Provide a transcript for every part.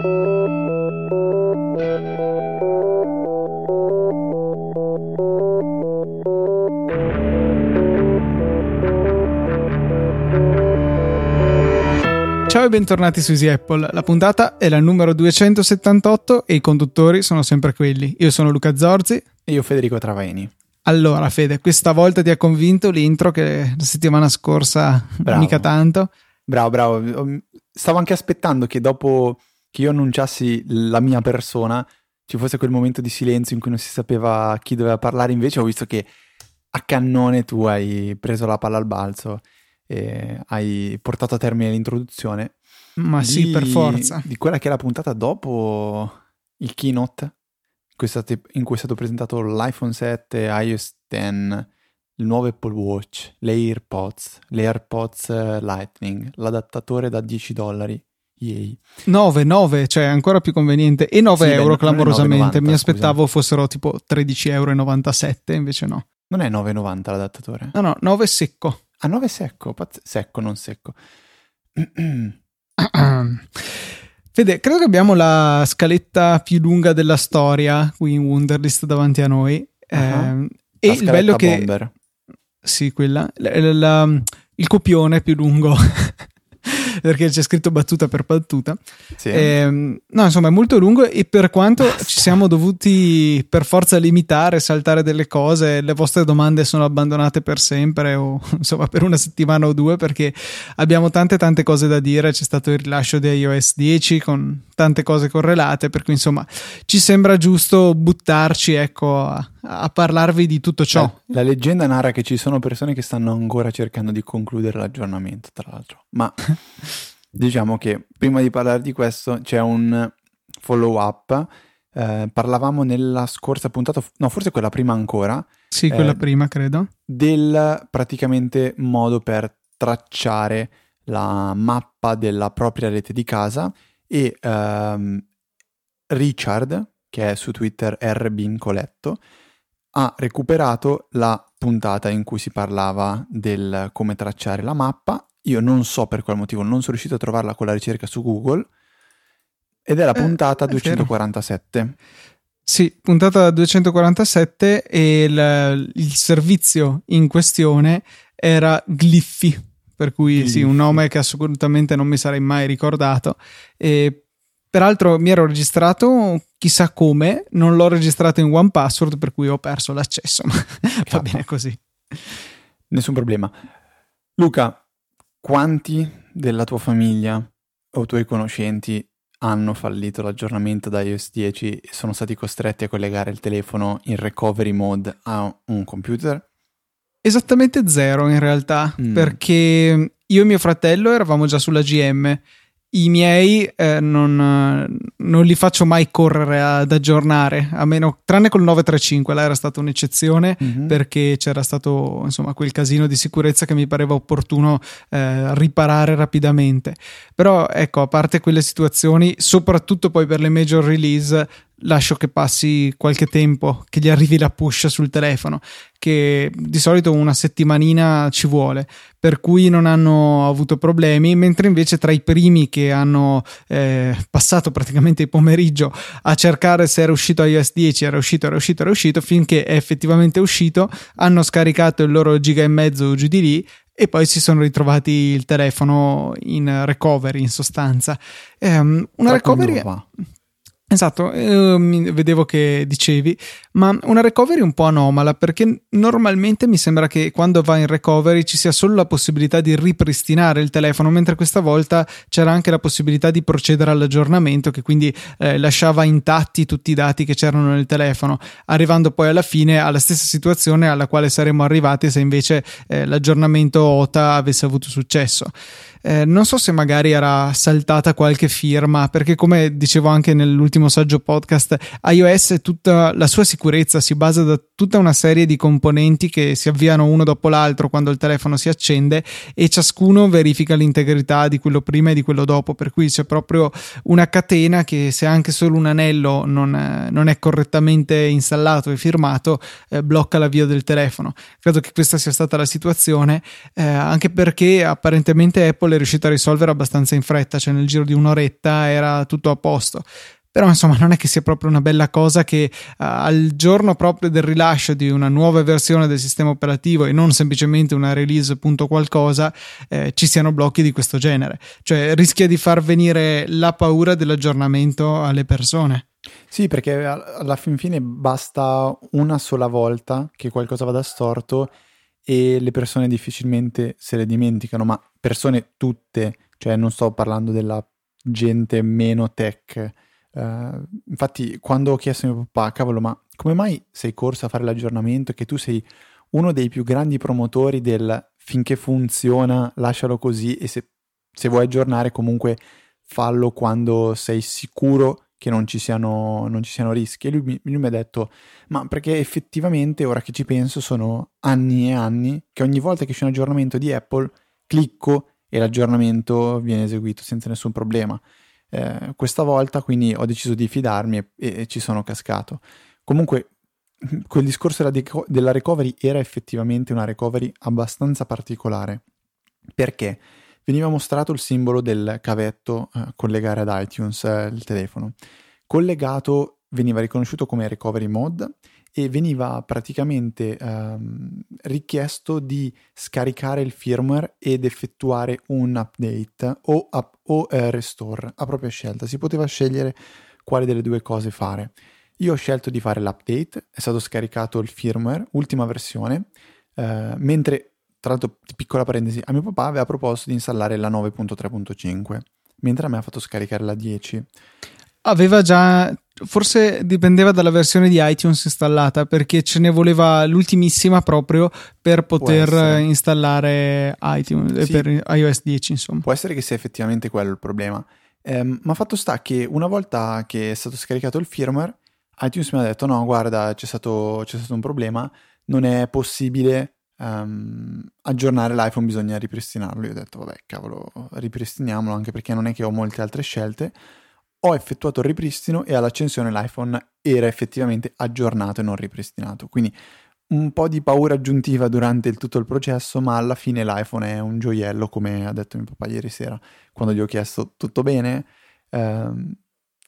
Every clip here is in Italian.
Ciao e bentornati su Easy Apple. La puntata è la numero 278 e i conduttori sono sempre quelli. Io sono Luca Zorzi. E io Federico Travaini. Allora, Fede, questa volta ti ha convinto l'intro che la settimana scorsa bravo. mica tanto. Bravo, bravo. Stavo anche aspettando che dopo che io annunciassi la mia persona ci fosse quel momento di silenzio in cui non si sapeva chi doveva parlare. Invece ho visto che a cannone tu hai preso la palla al balzo e hai portato a termine l'introduzione. Ma di, sì, per forza. Di quella che è la puntata dopo il keynote, in cui, state, in cui è stato presentato l'iPhone 7, iOS 10, il nuovo Apple Watch, le AirPods, le AirPods eh, Lightning, l'adattatore da 10 dollari. Yay. 9, 9, cioè ancora più conveniente. E 9 sì, euro beh, clamorosamente. 9,90, Mi aspettavo scusami. fossero tipo 13,97 euro, invece no. Non è 9,90 l'adattatore? No, no, 9 secco. A 9 secco, pazz- secco, non secco. Fede, credo che abbiamo la scaletta più lunga della storia qui in Wunderlist davanti a noi. Uh-huh. Eh, e il bello che... Bomber. Sì, quella. La, la, la, il copione più lungo perché c'è scritto battuta per battuta. Sì. Eh, no, insomma, è molto lungo e per quanto Basta. ci siamo dovuti per forza limitare, saltare delle cose, le vostre domande sono abbandonate per sempre o insomma per una settimana o due perché abbiamo tante tante cose da dire, c'è stato il rilascio di iOS 10 con tante cose correlate, per cui insomma ci sembra giusto buttarci ecco a, a parlarvi di tutto ciò. La, la leggenda narra che ci sono persone che stanno ancora cercando di concludere l'aggiornamento, tra l'altro, ma diciamo che prima di parlare di questo c'è un follow up. Eh, parlavamo nella scorsa puntata, no, forse quella prima ancora. Sì, quella eh, prima, credo. Del praticamente modo per tracciare la mappa della propria rete di casa e ehm, Richard, che è su Twitter rbincoletto, ha recuperato la puntata in cui si parlava del come tracciare la mappa io non so per quale motivo, non sono riuscito a trovarla con la ricerca su Google. Ed è la eh, puntata eh, 247. Sì, puntata 247 e il, il, servizio in questione era Gliffy, per cui Gliffy. sì, un nome che assolutamente non mi sarei mai ricordato. E peraltro mi ero registrato chissà come, non l'ho registrato in One Password, per cui ho perso l'accesso, ma va bene così. Nessun problema. Luca, quanti della tua famiglia o tuoi conoscenti hanno fallito l'aggiornamento da iOS 10 e sono stati costretti a collegare il telefono in recovery mode a un computer? Esattamente zero in realtà, mm. perché io e mio fratello eravamo già sulla GM i miei eh, non, non, li faccio mai correre ad aggiornare, a meno, tranne col 935, là era stata un'eccezione mm-hmm. perché c'era stato insomma quel casino di sicurezza che mi pareva opportuno eh, riparare rapidamente. Però ecco, a parte quelle situazioni, soprattutto poi per le major release, lascio che passi qualche tempo, che gli arrivi la push sul telefono, che di solito una settimanina ci vuole, per cui non hanno avuto problemi, mentre invece tra i primi che hanno eh, passato praticamente il pomeriggio a cercare se era uscito iOS 10, era uscito, era uscito, era uscito, finché è effettivamente uscito, hanno scaricato il loro giga e mezzo giù di lì e poi si sono ritrovati il telefono in recovery in sostanza. Um, una recovery Esatto, eh, vedevo che dicevi, ma una recovery un po' anomala perché normalmente mi sembra che quando va in recovery ci sia solo la possibilità di ripristinare il telefono, mentre questa volta c'era anche la possibilità di procedere all'aggiornamento che quindi eh, lasciava intatti tutti i dati che c'erano nel telefono, arrivando poi alla fine alla stessa situazione alla quale saremmo arrivati se invece eh, l'aggiornamento OTA avesse avuto successo. Eh, non so se magari era saltata qualche firma, perché come dicevo anche nell'ultimo saggio podcast, iOS tutta la sua sicurezza si basa da tutta una serie di componenti che si avviano uno dopo l'altro quando il telefono si accende e ciascuno verifica l'integrità di quello prima e di quello dopo, per cui c'è proprio una catena che se anche solo un anello non, non è correttamente installato e firmato eh, blocca l'avvio del telefono. Credo che questa sia stata la situazione, eh, anche perché apparentemente Apple è riuscita a risolvere abbastanza in fretta, cioè nel giro di un'oretta era tutto a posto. Però insomma non è che sia proprio una bella cosa che uh, al giorno proprio del rilascio di una nuova versione del sistema operativo e non semplicemente una release punto qualcosa eh, ci siano blocchi di questo genere. Cioè rischia di far venire la paura dell'aggiornamento alle persone. Sì, perché alla fin fine basta una sola volta che qualcosa vada storto e le persone difficilmente se le dimenticano, ma persone tutte, cioè non sto parlando della gente meno tech. Uh, infatti, quando ho chiesto a mio papà, cavolo, ma come mai sei corso a fare l'aggiornamento che tu sei uno dei più grandi promotori del finché funziona, lascialo così e se, se vuoi aggiornare comunque fallo quando sei sicuro che non ci siano, non ci siano rischi. E lui, lui, mi ha detto: Ma perché effettivamente, ora che ci penso, sono anni e anni che ogni volta che c'è un aggiornamento di Apple, clicco e l'aggiornamento viene eseguito senza nessun problema. Eh, questa volta quindi ho deciso di fidarmi e, e, e, ci sono cascato. Comunque, quel discorso della, deco- della recovery era effettivamente una recovery abbastanza particolare. Perché? Veniva mostrato il simbolo del cavetto eh, collegare ad iTunes eh, il telefono. Collegato veniva riconosciuto come recovery mode e veniva praticamente ehm, richiesto di scaricare il firmware ed effettuare un update o, up, o eh, restore a propria scelta. Si poteva scegliere quale delle due cose fare. Io ho scelto di fare l'update, è stato scaricato il firmware, ultima versione, eh, mentre tra l'altro, piccola parentesi, a mio papà aveva proposto di installare la 9.3.5, mentre a me ha fatto scaricare la 10. Aveva già, forse dipendeva dalla versione di iTunes installata, perché ce ne voleva l'ultimissima proprio per poter installare iTunes, sì. per iOS 10, insomma. Può essere che sia effettivamente quello il problema. Eh, ma fatto sta che una volta che è stato scaricato il firmware, iTunes mi ha detto no, guarda, c'è stato, c'è stato un problema, non è possibile um, aggiornare l'iPhone bisogna ripristinarlo. Io ho detto, vabbè, cavolo, ripristiniamolo anche perché non è che ho molte altre scelte. Ho effettuato il ripristino e all'accensione l'iPhone era effettivamente aggiornato e non ripristinato. Quindi un po' di paura aggiuntiva durante il, tutto il processo, ma alla fine l'iPhone è un gioiello, come ha detto mio papà ieri sera, quando gli ho chiesto tutto bene. Um,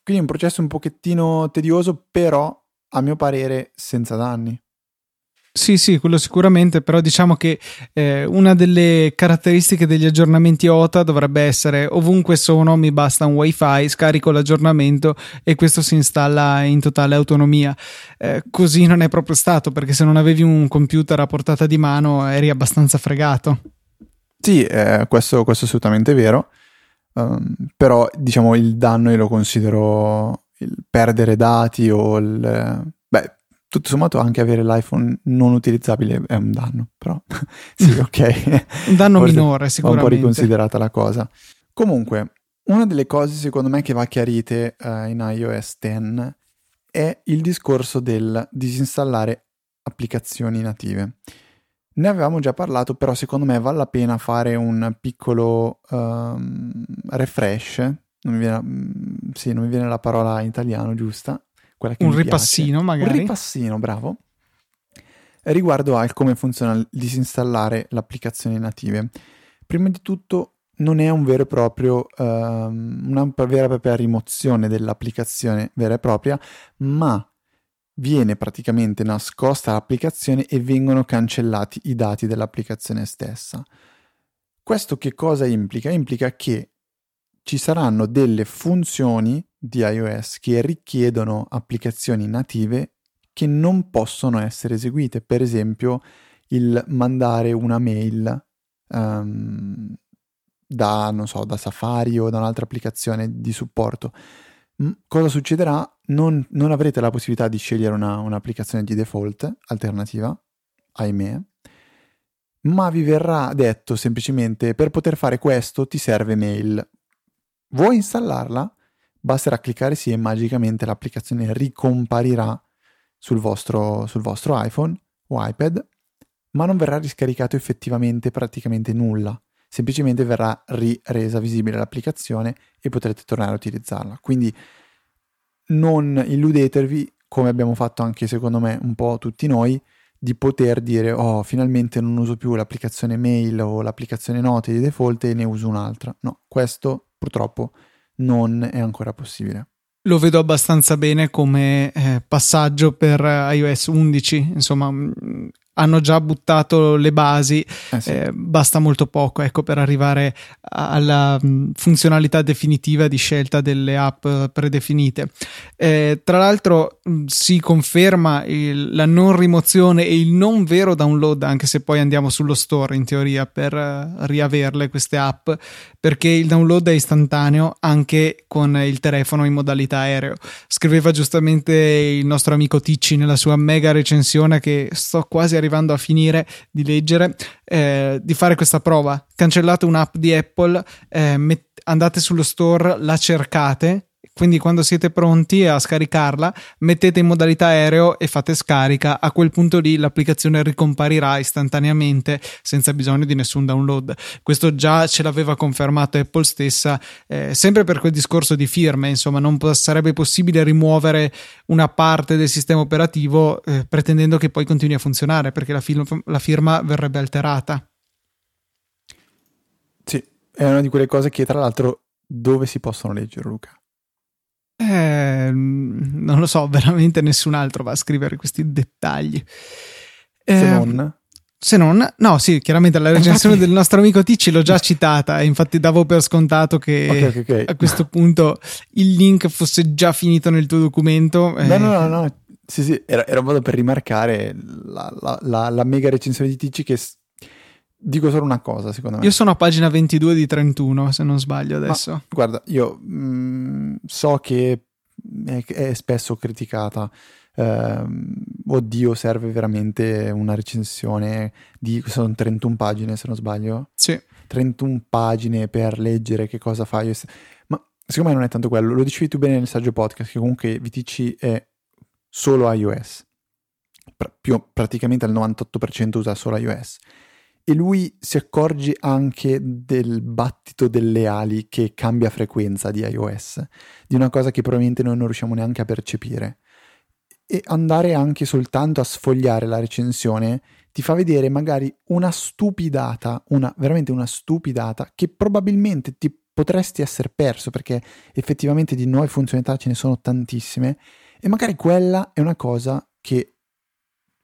quindi un processo un pochettino tedioso, però a mio parere senza danni. Sì, sì, quello sicuramente, però diciamo che eh, una delle caratteristiche degli aggiornamenti OTA dovrebbe essere ovunque sono, mi basta un wifi, scarico l'aggiornamento e questo si installa in totale autonomia. Eh, così non è proprio stato, perché se non avevi un computer a portata di mano eri abbastanza fregato. Sì, eh, questo, questo, è assolutamente vero, um, però diciamo il danno io lo considero il perdere dati o il... Tutto sommato anche avere l'iPhone non utilizzabile è un danno, però sì, ok. un danno minore sicuramente. un po' riconsiderata la cosa. Comunque, una delle cose secondo me che va chiarite uh, in iOS 10 è il discorso del disinstallare applicazioni native. Ne avevamo già parlato, però secondo me vale la pena fare un piccolo um, refresh. Non mi, viene, mm, sì, non mi viene la parola in italiano giusta un ripassino piace. magari. Un ripassino, bravo. Riguardo al come funziona disinstallare le applicazioni native. Prima di tutto non è un vero e proprio, um, una vera e propria rimozione dell'applicazione vera e propria, ma viene praticamente nascosta l'applicazione e vengono cancellati i dati dell'applicazione stessa. Questo che cosa implica? Implica che ci saranno delle funzioni di iOS che richiedono applicazioni native che non possono essere eseguite. Per esempio, il mandare una mail um, da, non so, da Safari o da un'altra applicazione di supporto. cosa succederà? Non, non, avrete la possibilità di scegliere una, un'applicazione di default alternativa, ahimè, ma vi verrà detto semplicemente per poter fare questo ti serve mail. Vuoi installarla? Basterà cliccare sì e magicamente l'applicazione ricomparirà sul vostro, sul vostro iPhone o iPad, ma non verrà riscaricato effettivamente praticamente nulla. Semplicemente verrà resa visibile l'applicazione e potrete tornare a utilizzarla. Quindi non illudetevi, come abbiamo fatto anche secondo me un po' tutti noi, di poter dire oh finalmente non uso più l'applicazione mail o l'applicazione note di default e ne uso un'altra. No, questo purtroppo non è ancora possibile. Lo vedo abbastanza bene come eh, passaggio per iOS 11, insomma hanno già buttato le basi, eh sì. eh, basta molto poco ecco, per arrivare alla mh, funzionalità definitiva di scelta delle app predefinite. Eh, tra l'altro mh, si conferma il, la non rimozione e il non vero download, anche se poi andiamo sullo store in teoria per uh, riaverle queste app, perché il download è istantaneo anche con il telefono in modalità aereo. Scriveva giustamente il nostro amico Ticci nella sua mega recensione che sto quasi arrivando a finire di leggere, eh, di fare questa prova. Cancellate un'app di Apple, eh, met- andate sullo store, la cercate quindi quando siete pronti a scaricarla, mettete in modalità aereo e fate scarica. A quel punto lì l'applicazione ricomparirà istantaneamente senza bisogno di nessun download. Questo già ce l'aveva confermato Apple stessa, eh, sempre per quel discorso di firme, insomma, non sarebbe possibile rimuovere una parte del sistema operativo eh, pretendendo che poi continui a funzionare perché la, fil- la firma verrebbe alterata. Sì, è una di quelle cose che tra l'altro dove si possono leggere, Luca? Eh, non lo so, veramente nessun altro va a scrivere questi dettagli. Eh, se non? Se non, no, sì, chiaramente la recensione del nostro amico Ticci l'ho già citata, infatti davo per scontato che okay, okay, a questo punto il link fosse già finito nel tuo documento. No, eh. no, no, no, sì, sì, era, era un modo per rimarcare la, la, la, la mega recensione di Ticci che Dico solo una cosa, secondo me. Io sono a pagina 22 di 31, se non sbaglio adesso. Ma, guarda, io mh, mm, so che è, è spesso criticata. Eh, oddio, serve veramente una recensione di... sono 31 pagine, se non sbaglio. Sì. 31 pagine per leggere che cosa fai. Ma secondo me non è tanto quello. Lo dicevi tu bene nel saggio podcast, che comunque VTC è solo iOS. Pr- più, praticamente il 98% usa solo iOS e lui si accorge anche del battito delle ali che cambia frequenza di iOS, di una cosa che probabilmente noi non riusciamo neanche a percepire. E andare anche soltanto a sfogliare la recensione ti fa vedere magari una stupidata, una, veramente una stupidata, che probabilmente ti potresti essere perso perché effettivamente di nuove funzionalità ce ne sono tantissime e magari quella è una cosa che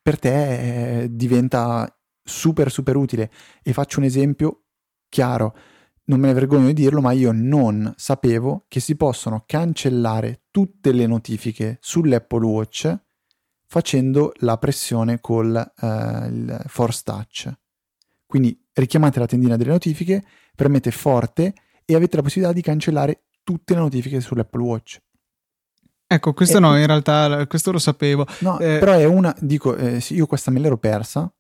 per te eh, diventa super super utile e faccio un esempio chiaro, non me ne vergogno di dirlo, ma io non sapevo che si possono cancellare tutte le notifiche sull'Apple Watch facendo la pressione col uh, Force Touch. Quindi richiamate la tendina delle notifiche, premete forte e avete la possibilità di cancellare tutte le notifiche sull'Apple Watch. Ecco, questo e no, in realtà questo lo sapevo. No, eh, però è una, dico, eh, io questa me l'ero persa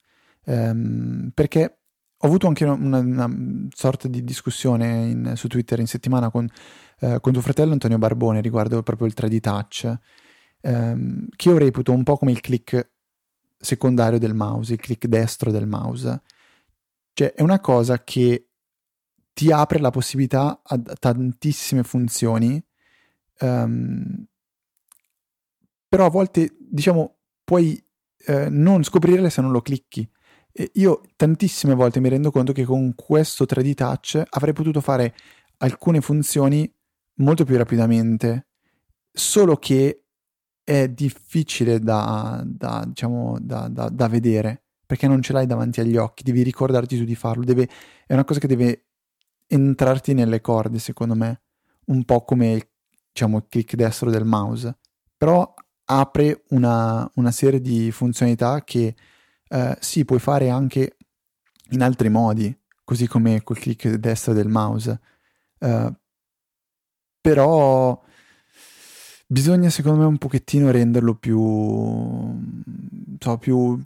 ehm, perché ho avuto anche una, una sorta di discussione in, su Twitter in settimana con, eh, con, tuo fratello Antonio Barbone riguardo proprio il 3D Touch, ehm, che io reputo un po' come il click secondario del mouse, il click destro del mouse. Cioè è una cosa che ti apre la possibilità a tantissime funzioni, um, però a volte diciamo puoi eh, non scoprirle se non lo clicchi. Io tantissime volte mi rendo conto che con questo 3D Touch avrei potuto fare alcune funzioni molto più rapidamente, solo che è difficile da, da, diciamo, da, da, vedere perché non ce l'hai davanti agli occhi, devi ricordarti tu di farlo, deve, è una cosa che deve entrarti nelle corde, secondo me, un po' come diciamo, il click destro del mouse, però apre una, una serie di funzionalità che eh, sì, puoi fare anche in altri modi, così come col clic destro del mouse. Uh, però bisogna secondo me un pochettino renderlo più, so, più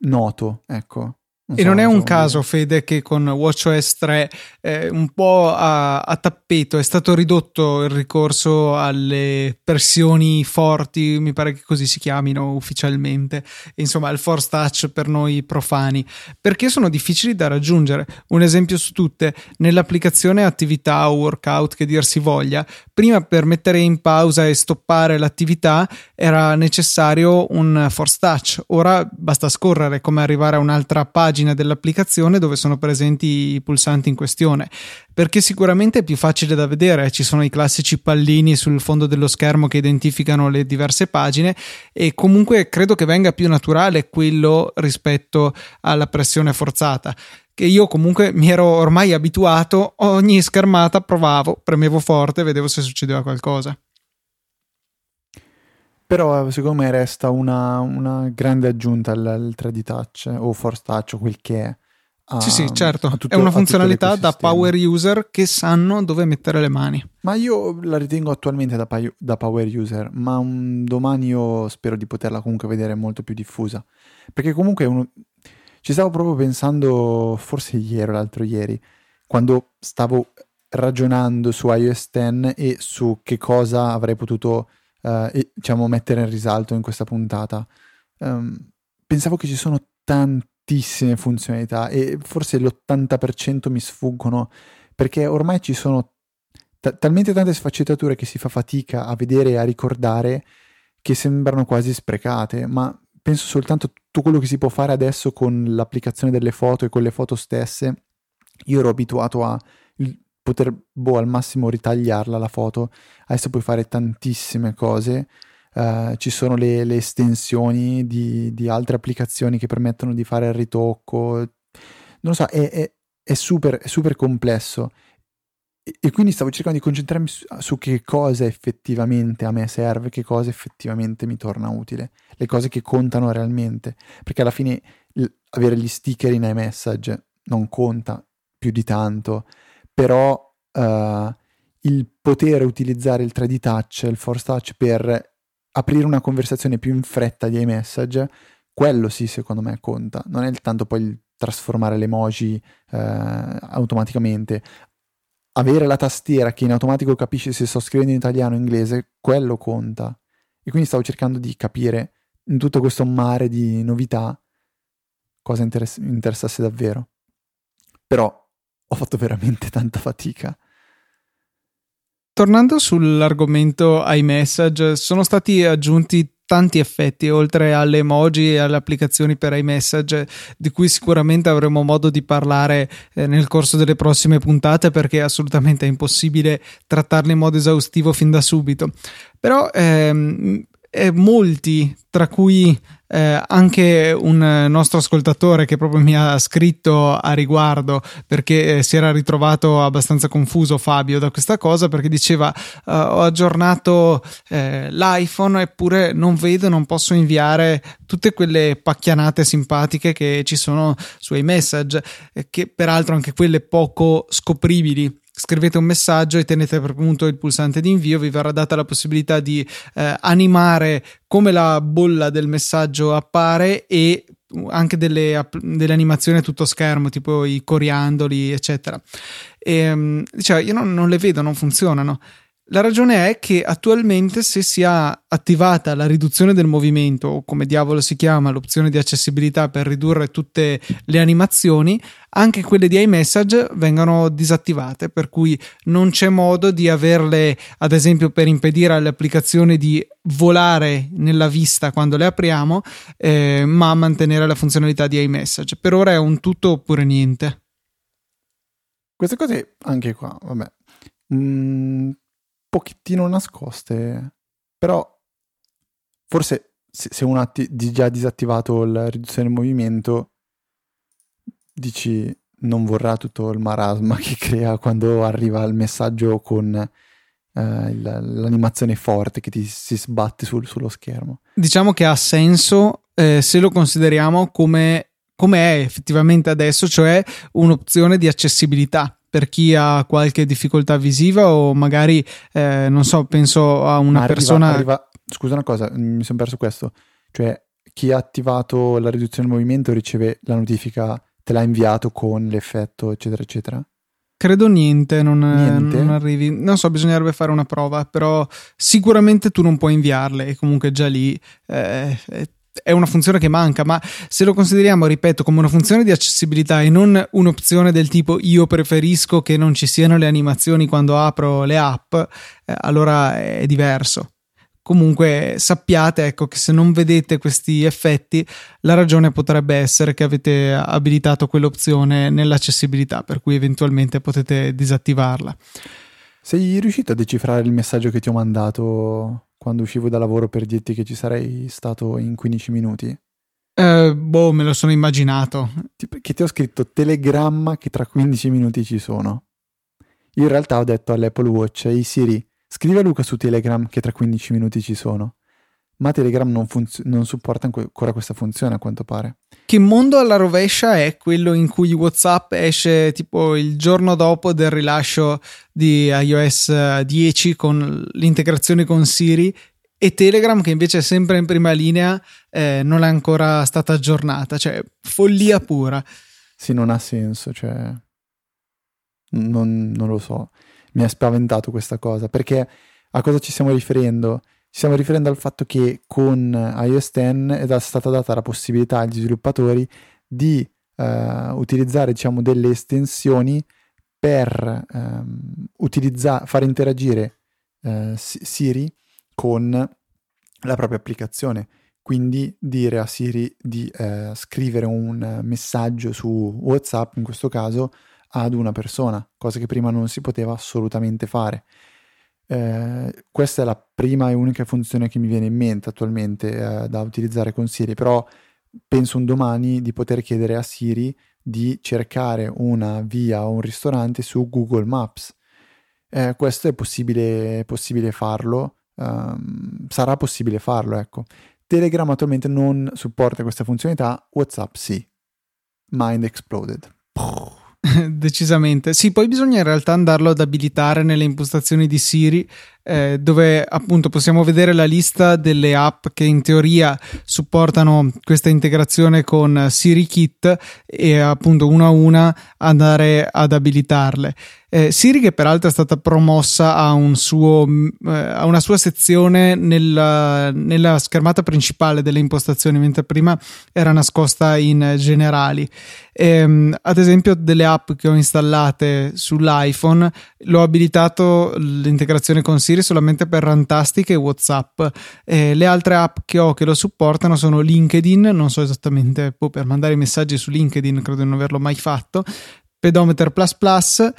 noto, ecco. Non e so, non è un caso. Fede, che con WatchOS 3 eh, un po' a, a, tappeto è stato ridotto il ricorso alle pressioni forti, mi pare che così si chiamino ufficialmente, insomma il force touch per noi profani, perché sono difficili da raggiungere. Un esempio su tutte, nell'applicazione attività o workout che dir si voglia, prima per mettere in pausa e stoppare l'attività era necessario un force touch, ora basta scorrere come arrivare a un'altra pagina dell'applicazione dove sono presenti i pulsanti in questione, perché sicuramente è più facile da vedere, ci sono i classici pallini sul fondo dello schermo che identificano le diverse pagine e comunque credo che venga più naturale quello rispetto alla pressione forzata che io comunque mi ero ormai abituato, ogni schermata provavo, premevo forte, vedevo se succedeva qualcosa. Però secondo me resta una, una grande aggiunta al, al 3D Touch o Force Touch o quel che è. A, sì, sì, certo. Tutto, è una funzionalità da power user che sanno dove mettere le mani. Ma io la ritengo attualmente da, da power user, ma un domani io spero di poterla comunque vedere molto più diffusa. Perché comunque uno... ci stavo proprio pensando, forse ieri o l'altro ieri, quando stavo ragionando su iOS 10 e su che cosa avrei potuto uh, e, diciamo, mettere in risalto in questa puntata. Um, pensavo che ci sono tantissime funzionalità e forse l'80% mi sfuggono perché ormai ci sono t- talmente tante sfaccettature che si fa fatica a vedere e a ricordare che sembrano quasi sprecate, ma penso soltanto a tutto quello che si può fare adesso con l'applicazione delle foto e con le foto stesse. Io ero abituato a poter boh, al massimo ritagliarla la foto. Adesso puoi fare tantissime cose. Uh, ci sono le, le estensioni di, di, altre applicazioni che permettono di fare il ritocco. Non lo so, è, è, è, super, è super, complesso. E, e, quindi stavo cercando di concentrarmi su, su, che cosa effettivamente a me serve, che cosa effettivamente mi torna utile, le cose che contano realmente. Perché alla fine l- avere gli sticker in iMessage non conta più di tanto però uh, il poter utilizzare il 3D touch, il force touch per aprire una conversazione più in fretta di iMessage, quello sì secondo me conta, non è tanto poi il trasformare le emoji uh, automaticamente. Avere la tastiera che in automatico capisce se sto scrivendo in italiano o in inglese, quello conta. E quindi stavo cercando di capire in tutto questo mare di novità cosa interess- interessasse davvero. Però ho fatto veramente tanta fatica. Tornando sull'argomento iMessage, sono stati aggiunti tanti effetti oltre alle emoji e alle applicazioni per iMessage di cui sicuramente avremo modo di parlare eh, nel corso delle prossime puntate perché è assolutamente impossibile trattarli in modo esaustivo fin da subito però ehm, eh, molti tra cui eh, anche un nostro ascoltatore che proprio mi ha scritto a riguardo perché eh, si era ritrovato abbastanza confuso Fabio da questa cosa perché diceva uh, ho aggiornato eh, l'iPhone eppure non vedo, non posso inviare tutte quelle pacchianate simpatiche che ci sono su iMessage eh, che peraltro anche quelle poco scopribili scrivete un messaggio e tenete per punto il pulsante di invio, vi verrà data la possibilità di eh, animare come la bolla del messaggio appare e anche delle, delle, animazioni a tutto schermo, tipo i coriandoli, eccetera. E, cioè, io non, non le vedo, non funzionano. La ragione è che attualmente se si ha attivata la riduzione del movimento, o come diavolo si chiama, l'opzione di accessibilità per ridurre tutte le animazioni, anche quelle di iMessage vengono disattivate, per cui non c'è modo di averle, ad esempio, per impedire alle applicazioni di volare nella vista quando le apriamo, eh, ma mantenere la funzionalità di iMessage. Per ora è un tutto oppure niente. Queste cose anche qua, vabbè. Mm, pochettino nascoste, però forse se, uno ha t- già disattivato la riduzione del movimento, dici non vorrà tutto il marasma che crea quando arriva il messaggio con eh, l'animazione forte che ti si sbatte sul, sullo schermo. Diciamo che ha senso eh, se lo consideriamo come, come è effettivamente adesso, cioè un'opzione di accessibilità per chi ha qualche difficoltà visiva o magari, eh, non so, penso a una arriva, persona... Arriva... Scusa una cosa, mi sono perso questo. Cioè, chi ha attivato la riduzione del movimento riceve la notifica te l'ha inviato con l'effetto, eccetera, eccetera? Credo niente non, niente, non, arrivi. Non so, bisognerebbe fare una prova, però sicuramente tu non puoi inviarle e comunque già lì eh, è una funzione che manca, ma se lo consideriamo, ripeto, come una funzione di accessibilità e non un'opzione del tipo io preferisco che non ci siano le animazioni quando apro le app, eh, allora è diverso. Comunque sappiate ecco, che se non vedete questi effetti, la ragione potrebbe essere che avete abilitato quell'opzione nell'accessibilità, per cui eventualmente potete disattivarla. Sei riuscito a decifrare il messaggio che ti ho mandato quando uscivo da lavoro per dirti che ci sarei stato in 15 minuti? Eh, boh, me lo sono immaginato. Che ti ho scritto telegramma che tra 15 minuti ci sono. Io in realtà ho detto all'Apple Watch, ehi Siri, scrivi a Luca su Telegram che tra 15 minuti ci sono ma Telegram non, funz- non, supporta ancora questa funzione a quanto pare. Che mondo alla rovescia è quello in cui WhatsApp esce tipo il giorno dopo del rilascio di iOS 10 con l'integrazione con Siri e Telegram che invece è sempre in prima linea eh, non è ancora stata aggiornata, cioè follia pura. Sì, non ha senso, cioè non, non lo so, mi ha spaventato questa cosa perché a cosa ci stiamo riferendo? Stiamo riferendo al fatto che con iOS 10 è stata data la possibilità agli sviluppatori di uh, utilizzare diciamo, delle estensioni per um, utilizza- far interagire uh, Siri con la propria applicazione. Quindi dire a Siri di uh, scrivere un messaggio su WhatsApp, in questo caso, ad una persona, cosa che prima non si poteva assolutamente fare. Eh, questa è la prima e unica funzione che mi viene in mente attualmente eh, da utilizzare con Siri, però penso un domani di poter chiedere a Siri di cercare una via o un ristorante su Google Maps. Eh, questo è possibile, possibile farlo, um, sarà possibile farlo, ecco. Telegram attualmente non supporta questa funzionalità, WhatsApp sì. Mind exploded. Decisamente. Sì, poi bisogna in realtà andarlo ad abilitare nelle impostazioni di Siri, eh, dove appunto possiamo vedere la lista delle app che in teoria supportano questa integrazione con Siri Kit e appunto una a una andare ad abilitarle. Eh, Siri, che peraltro è stata promossa a, un suo, eh, a una sua sezione nella, nella, schermata principale delle impostazioni, mentre prima era nascosta in generali. Eh, ad esempio, delle app che ho installate sull'iPhone, l'ho abilitato l'integrazione con Siri solamente per Rantastic e WhatsApp. le altre app che ho che lo supportano sono LinkedIn, non so esattamente, boh, per mandare messaggi su LinkedIn, credo di non averlo mai fatto. Pedometer Plus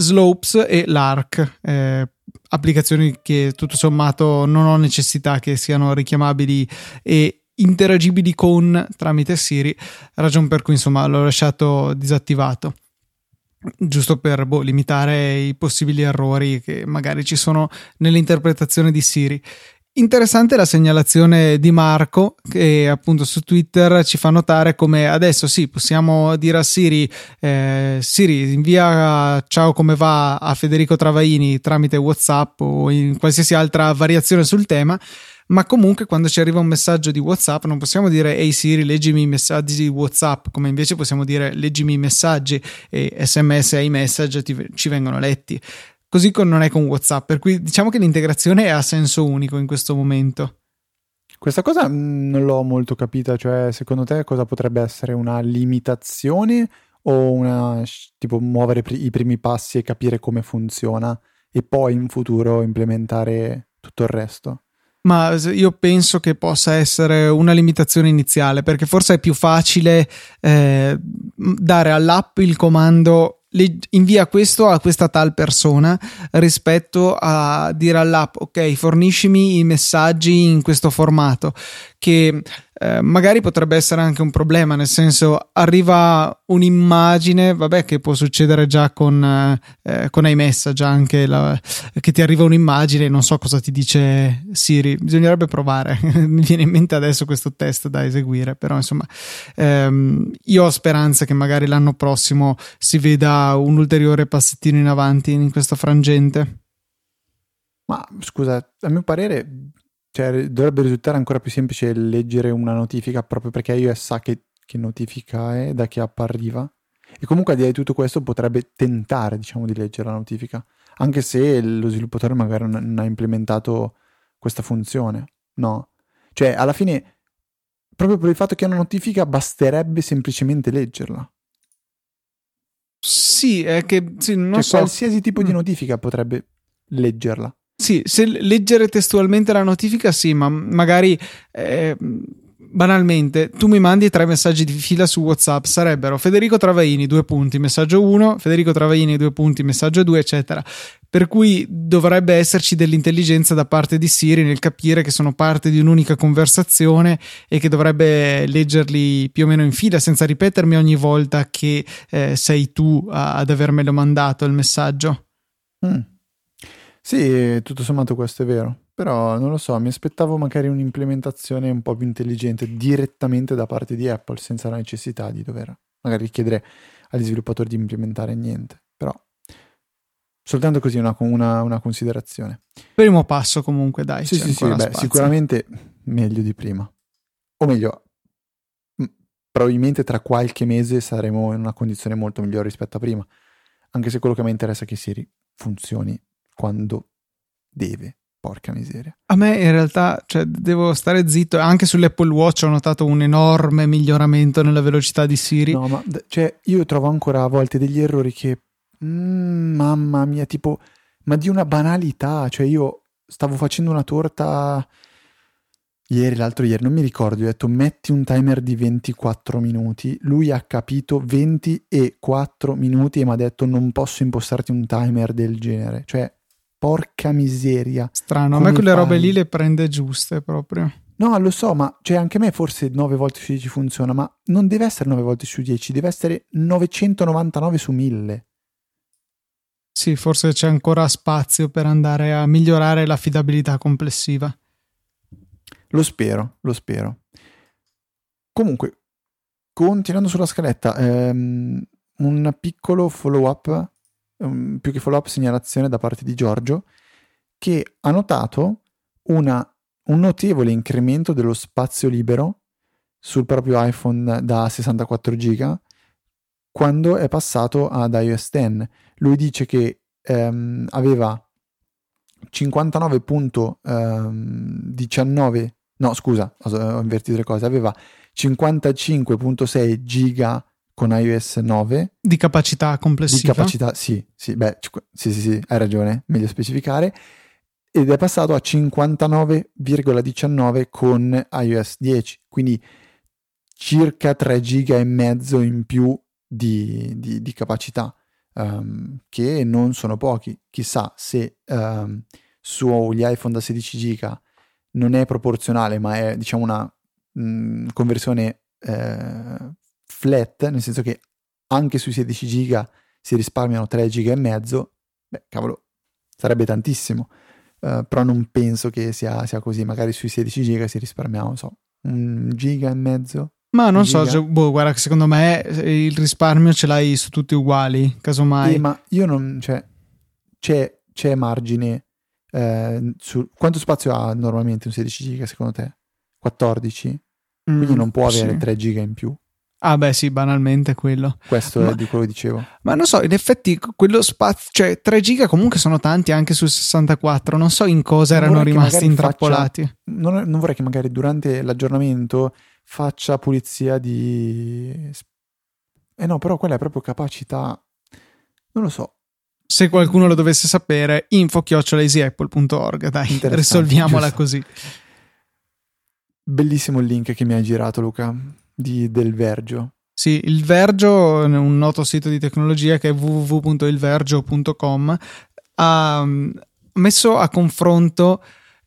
Slopes e Lark, eh, applicazioni che tutto sommato non ho necessità che siano richiamabili e interagibili con tramite Siri, ragione per cui insomma l'ho lasciato disattivato giusto per boh, limitare i possibili errori che magari ci sono nell'interpretazione di Siri. Interessante la segnalazione di Marco che appunto su Twitter ci fa notare come adesso sì possiamo dire a Siri eh, Siri invia ciao come va a Federico Travaini tramite Whatsapp o in qualsiasi altra variazione sul tema ma comunque quando ci arriva un messaggio di WhatsApp non possiamo dire ehi Siri leggimi i messaggi di WhatsApp come invece possiamo dire leggimi i messaggi e sms e iMessage ti, ci vengono letti Così non è con WhatsApp, per cui diciamo che l'integrazione è a senso unico in questo momento. Questa cosa mm, non l'ho molto capita, cioè secondo te cosa potrebbe essere una limitazione o una tipo muovere i primi passi e capire come funziona e poi in futuro implementare tutto il resto? Ma io penso che possa essere una limitazione iniziale perché forse è più facile eh, dare all'app il comando invia questo a questa tal persona rispetto a dire all'app ok forniscimi i messaggi in questo formato che eh, magari potrebbe essere anche un problema, nel senso arriva un'immagine, vabbè che può succedere già con, eh, con iMessage anche la, che ti arriva un'immagine non so cosa ti dice Siri, bisognerebbe provare, mi viene in mente adesso questo test da eseguire, però insomma ehm, io ho speranza che magari l'anno prossimo si veda un ulteriore passettino in avanti in questo frangente. Ma scusa, a mio parere cioè, dovrebbe risultare ancora più semplice leggere una notifica proprio perché iOS sa che, che notifica è, da che app arriva. E comunque al di là di tutto questo potrebbe tentare, diciamo, di leggere la notifica, anche se lo sviluppatore magari non ha implementato questa funzione. No. Cioè, alla fine, proprio per il fatto che è una notifica, basterebbe semplicemente leggerla. Sì, è che sì, non cioè, so. qualsiasi tipo di mm. notifica potrebbe leggerla. Sì, se leggere testualmente la notifica, sì, ma magari eh, banalmente, tu mi mandi tre messaggi di fila su WhatsApp, sarebbero Federico Travaini, due punti, messaggio 1, Federico Travaini, due punti, messaggio 2, eccetera. Per cui dovrebbe esserci dell'intelligenza da parte di Siri nel capire che sono parte di un'unica conversazione e che dovrebbe leggerli più o meno in fila senza ripetermi ogni volta che eh, sei tu a, ad avermelo mandato il messaggio. Mm. Sì, tutto sommato questo è vero. Però non lo so, mi aspettavo magari un'implementazione un po' più intelligente direttamente da parte di Apple, senza la necessità di dover magari chiedere agli sviluppatori di implementare niente. Però soltanto così una, una, una considerazione. Primo passo comunque, dai. Sì, sì, sì, beh, sicuramente meglio di prima. O meglio, probabilmente tra qualche mese saremo in una condizione molto migliore rispetto a prima. Anche se quello che mi interessa è che Siri funzioni quando deve Porca miseria. A me in realtà, cioè, devo stare zitto. Anche sull'Apple Watch ho notato un enorme miglioramento nella velocità di Siri. No, ma cioè, io trovo ancora a volte degli errori che. Mm, mamma mia, tipo, ma di una banalità. Cioè, io stavo facendo una torta ieri, l'altro ieri, non mi ricordo. Ho detto metti un timer di 24 minuti. Lui ha capito 20 e 4 minuti e mi ha detto non posso impostarti un timer del genere. Cioè Porca miseria. Strano, a me quelle fai? robe lì le prende giuste proprio. No, lo so, ma cioè, anche a me forse 9 volte su 10 funziona, ma non deve essere 9 volte su 10, deve essere 999 su 1000. Sì, forse c'è ancora spazio per andare a migliorare l'affidabilità complessiva. Lo spero, lo spero. Comunque, continuando sulla scaletta, ehm, un piccolo follow up um, più che follow up segnalazione da parte di Giorgio che ha notato una, un notevole incremento dello spazio libero sul proprio iPhone da 64 giga quando è passato ad iOS 10. Lui dice che ehm, aveva 59.19 no scusa ho invertito le cose aveva 55.6 giga con iOS 9. Di capacità complessiva? Di capacità, sì, sì, beh, sì, sì, sì, hai ragione, meglio specificare. Ed è passato a 59,19 con iOS 10, quindi circa 3 giga e mezzo in più di, di, di capacità, um, che non sono pochi. Chissà se um, sugli iPhone da 16 giga non è proporzionale, ma è diciamo una mh, mm, conversione eh, flat, nel senso che anche sui 16 giga si risparmiano 3 giga e mezzo, beh, cavolo, sarebbe tantissimo. Uh, però non penso che sia, sia, così, magari sui 16 giga si risparmiamo, so, un giga e mezzo. Ma non giga. so, boh, guarda, secondo me il risparmio ce l'hai su tutti uguali, casomai. Eh, ma io non, cioè, c'è, c'è margine, eh, su, quanto spazio ha normalmente un 16 giga secondo te? 14? Quindi mm, non può avere sì. 3 giga in più. Ah, beh, sì, banalmente quello. Questo ma, è di quello che dicevo. Ma non so, in effetti, quello spazio, cioè 3 giga comunque sono tanti anche su 64. Non so in cosa non erano rimasti intrappolati. Faccia, non, non, vorrei che magari durante l'aggiornamento faccia pulizia di. Eh no, però quella è proprio capacità. Non lo so. Se qualcuno lo dovesse sapere, info-easyapple.org. Dai, risolviamola giusto. così. Bellissimo il link che mi hai girato, Luca di, del Vergio. Sì, il Vergio, un noto sito di tecnologia che è www.ilvergio.com, ha mm, messo a confronto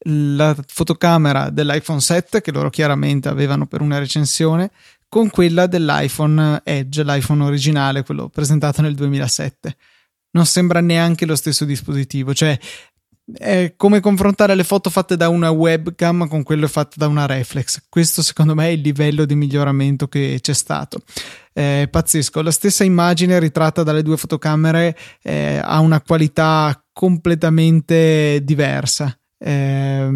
la fotocamera dell'iPhone 7 che loro chiaramente avevano per una recensione con quella dell'iPhone Edge, l'iPhone originale, quello presentato nel 2007. Non sembra neanche lo stesso dispositivo, cioè è come confrontare le foto fatte da una webcam con quelle fatte da una reflex. Questo secondo me è il livello di miglioramento che c'è stato. È pazzesco. La stessa immagine ritratta dalle due fotocamere eh, ha una qualità completamente diversa. È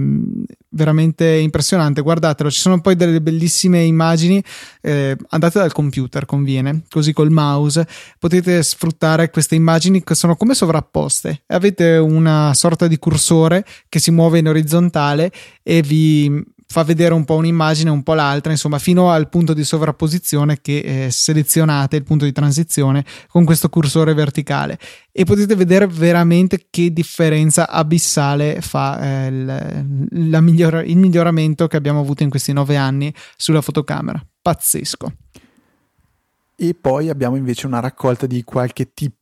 veramente impressionante. Guardatelo, ci sono poi delle bellissime immagini. Eh, andate dal computer, conviene, così col mouse potete sfruttare queste immagini che sono come sovrapposte. Avete una sorta di cursore che si muove in orizzontale e vi fa vedere un po' un'immagine, un po' l'altra, insomma, fino al punto di sovrapposizione che eh, selezionate il punto di transizione con questo cursore verticale e potete vedere veramente che differenza abissale fa eh, il, miglior- il miglioramento che abbiamo avuto in questi nove anni sulla fotocamera. Pazzesco. E poi abbiamo invece una raccolta di qualche tip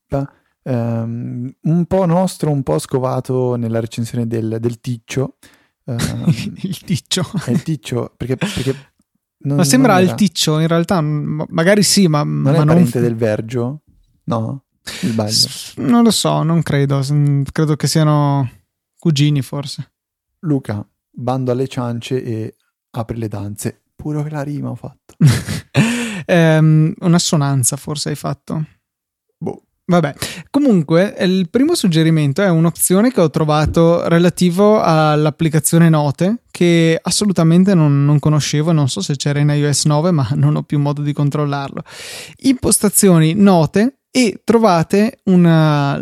Um, un po' nostro, un po' scovato nella recensione del, del Ticcio, Uh, il ticcio. È il ticcio, perché... perché non, ma sembra il ticcio, in realtà magari sì, ma... Non ma è non parente del vergio? No? Sbaglio. Non lo so, non credo. Credo che siano cugini forse. Luca, bando alle ciance e apri le danze. Puro che la rima ho fatto. um, un'assonanza forse hai fatto. Vabbè, comunque il primo suggerimento è un'opzione che ho trovato relativo all'applicazione Note che assolutamente non, non conoscevo, non so se c'era in iOS 9 ma non ho più modo di controllarlo. Impostazioni Note e trovate una,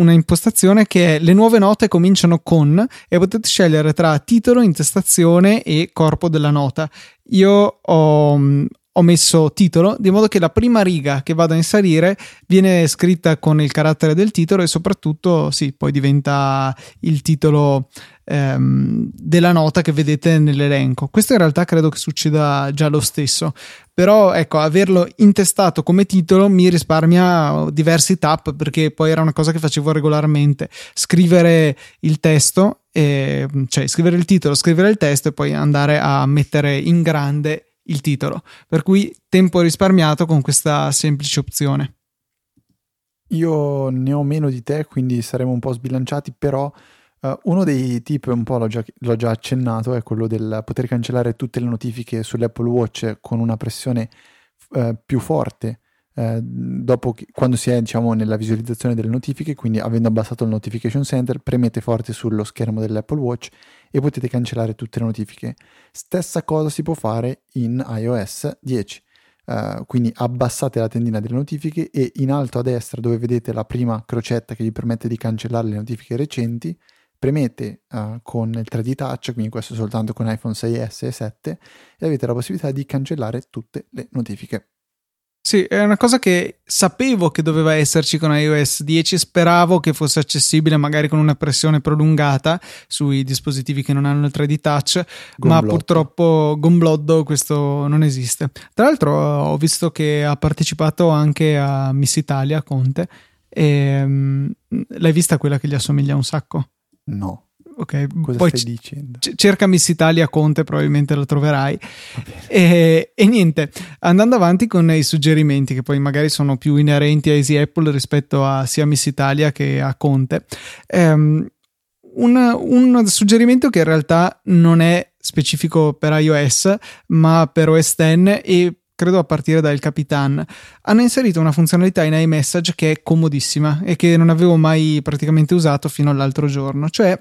una impostazione che è le nuove note cominciano con e potete scegliere tra titolo, intestazione e corpo della nota. Io ho, ho messo titolo, di modo che la prima riga che vado a inserire viene scritta con il carattere del titolo e soprattutto, sì, poi diventa il titolo ehm, della nota che vedete nell'elenco. Questo in realtà credo che succeda già lo stesso, però ecco, averlo intestato come titolo mi risparmia diversi tap perché poi era una cosa che facevo regolarmente, scrivere il testo, e, cioè scrivere il titolo, scrivere il testo e poi andare a mettere in grande il titolo, per cui tempo risparmiato con questa semplice opzione. Io ne ho meno di te, quindi saremo un po' sbilanciati, però uh, uno dei tip, un po' l'ho già, l'ho già, accennato, è quello del poter cancellare tutte le notifiche sull'Apple Watch con una pressione uh, più forte eh, dopo che, quando si è diciamo, nella visualizzazione delle notifiche, quindi avendo abbassato il notification center, premete forte sullo schermo dell'Apple Watch e potete cancellare tutte le notifiche. Stessa cosa si può fare in iOS 10. Uh, eh, quindi abbassate la tendina delle notifiche e in alto a destra dove vedete la prima crocetta che vi permette di cancellare le notifiche recenti premete uh, con il 3D Touch, quindi questo soltanto con iPhone 6S e 7 e avete la possibilità di cancellare tutte le notifiche. Sì, è una cosa che sapevo che doveva esserci con iOS 10, speravo che fosse accessibile magari con una pressione prolungata sui dispositivi che non hanno il 3D Touch, Gomblotto. ma purtroppo Gombloddo questo non esiste. Tra l'altro ho visto che ha partecipato anche a Miss Italia Conte e um, l'hai vista quella che gli assomiglia un sacco? No. Ok, Cosa poi stai dicendo? C- cerca Miss Italia Conte, probabilmente lo troverai. E, e, niente, andando avanti con i suggerimenti, che poi magari sono più inerenti a Easy Apple rispetto a sia Miss Italia che a Conte. Um, un, un suggerimento che in realtà non è specifico per iOS, ma per OS X e credo a partire dal Capitan, hanno inserito una funzionalità in iMessage che è comodissima e che non avevo mai praticamente usato fino all'altro giorno, cioè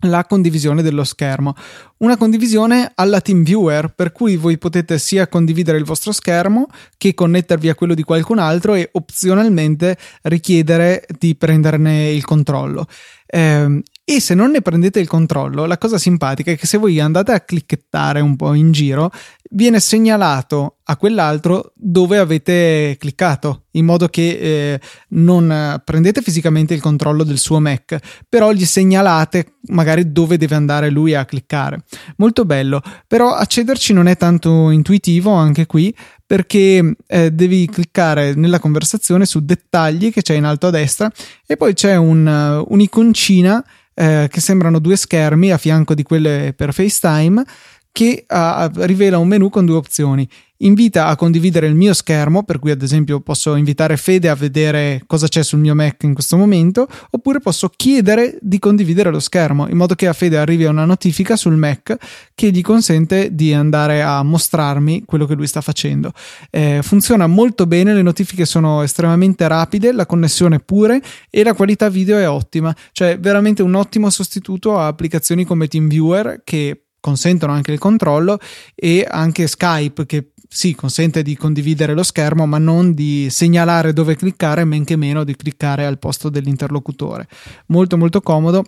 la condivisione dello schermo. Una condivisione alla TeamViewer, per cui voi potete sia condividere il vostro schermo che connettervi a quello di qualcun altro e opzionalmente richiedere di prenderne il controllo. Eh, e se non ne prendete il controllo, la cosa simpatica è che se voi andate a clicchettare un po' in giro, viene segnalato a quell'altro dove avete cliccato, in modo che eh, non prendete fisicamente il controllo del suo Mac, però gli segnalate magari dove deve andare lui a cliccare. Molto bello, però accederci non è tanto intuitivo anche qui, perché eh, devi cliccare nella conversazione su dettagli che c'è in alto a destra e poi c'è un, un'iconcina eh, che sembrano due schermi a fianco di quelle per FaceTime che uh, rivela un menu con due opzioni. Invita a condividere il mio schermo, per cui ad esempio posso invitare Fede a vedere cosa c'è sul mio Mac in questo momento, oppure posso chiedere di condividere lo schermo, in modo che a Fede arrivi una notifica sul Mac che gli consente di andare a mostrarmi quello che lui sta facendo. Eh, funziona molto bene, le notifiche sono estremamente rapide, la connessione pure e la qualità video è ottima, cioè veramente un ottimo sostituto a applicazioni come TeamViewer che consentono anche il controllo e anche Skype che sì, consente di condividere lo schermo, ma non di segnalare dove cliccare, men che meno di cliccare al posto dell'interlocutore. Molto molto comodo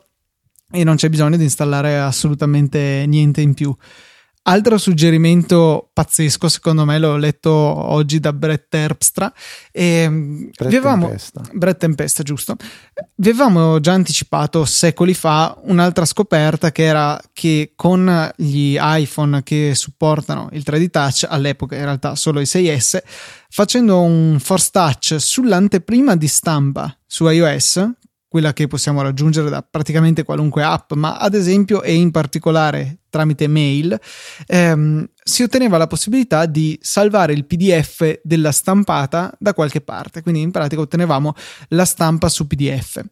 e non c'è bisogno di installare assolutamente niente in più. Altro suggerimento pazzesco, secondo me, l'ho letto oggi da Brett Terpstra. E Brett avevamo, Tempesta. Brett Tempesta, giusto. Vi avevamo già anticipato secoli fa un'altra scoperta che era che con gli iPhone che supportano il 3D Touch, all'epoca in realtà solo i 6S, facendo un Force Touch sull'anteprima di stampa su iOS, quella che possiamo raggiungere da praticamente qualunque app, ma ad esempio e in particolare tramite mail, ehm, si otteneva la possibilità di salvare il PDF della stampata da qualche parte, quindi in pratica ottenevamo la stampa su PDF.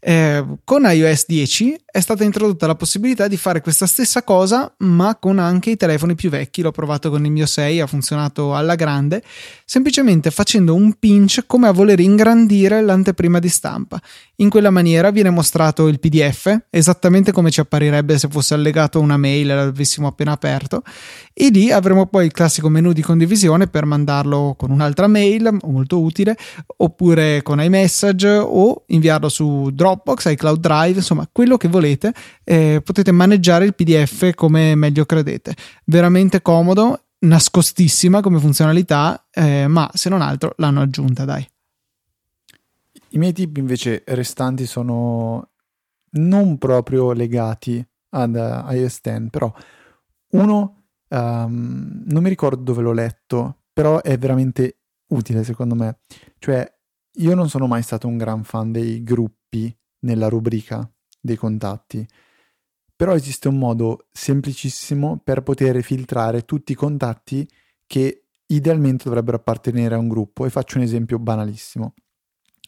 Eh, con iOS 10 è stata introdotta la possibilità di fare questa stessa cosa, ma con anche i telefoni più vecchi. L'ho provato con il mio 6, ha funzionato alla grande, semplicemente facendo un pinch come a voler ingrandire l'anteprima di stampa. In quella maniera viene mostrato il PDF, esattamente come ci apparirebbe se fosse allegato a una mail mail l'avessimo appena aperto e lì avremo poi il classico menu di condivisione per mandarlo con un'altra mail molto utile oppure con iMessage o inviarlo su Dropbox, iCloud Drive, insomma quello che volete eh, potete maneggiare il PDF come meglio credete. Veramente comodo nascostissima come funzionalità eh, ma se non altro l'hanno aggiunta dai. I miei tip invece restanti sono non proprio legati ad uh, iOS 10, però uno, um, non mi ricordo dove l'ho letto, però è veramente utile secondo me. Cioè, io non sono mai stato un gran fan dei gruppi nella rubrica dei contatti, però esiste un modo semplicissimo per poter filtrare tutti i contatti che idealmente dovrebbero appartenere a un gruppo e faccio un esempio banalissimo.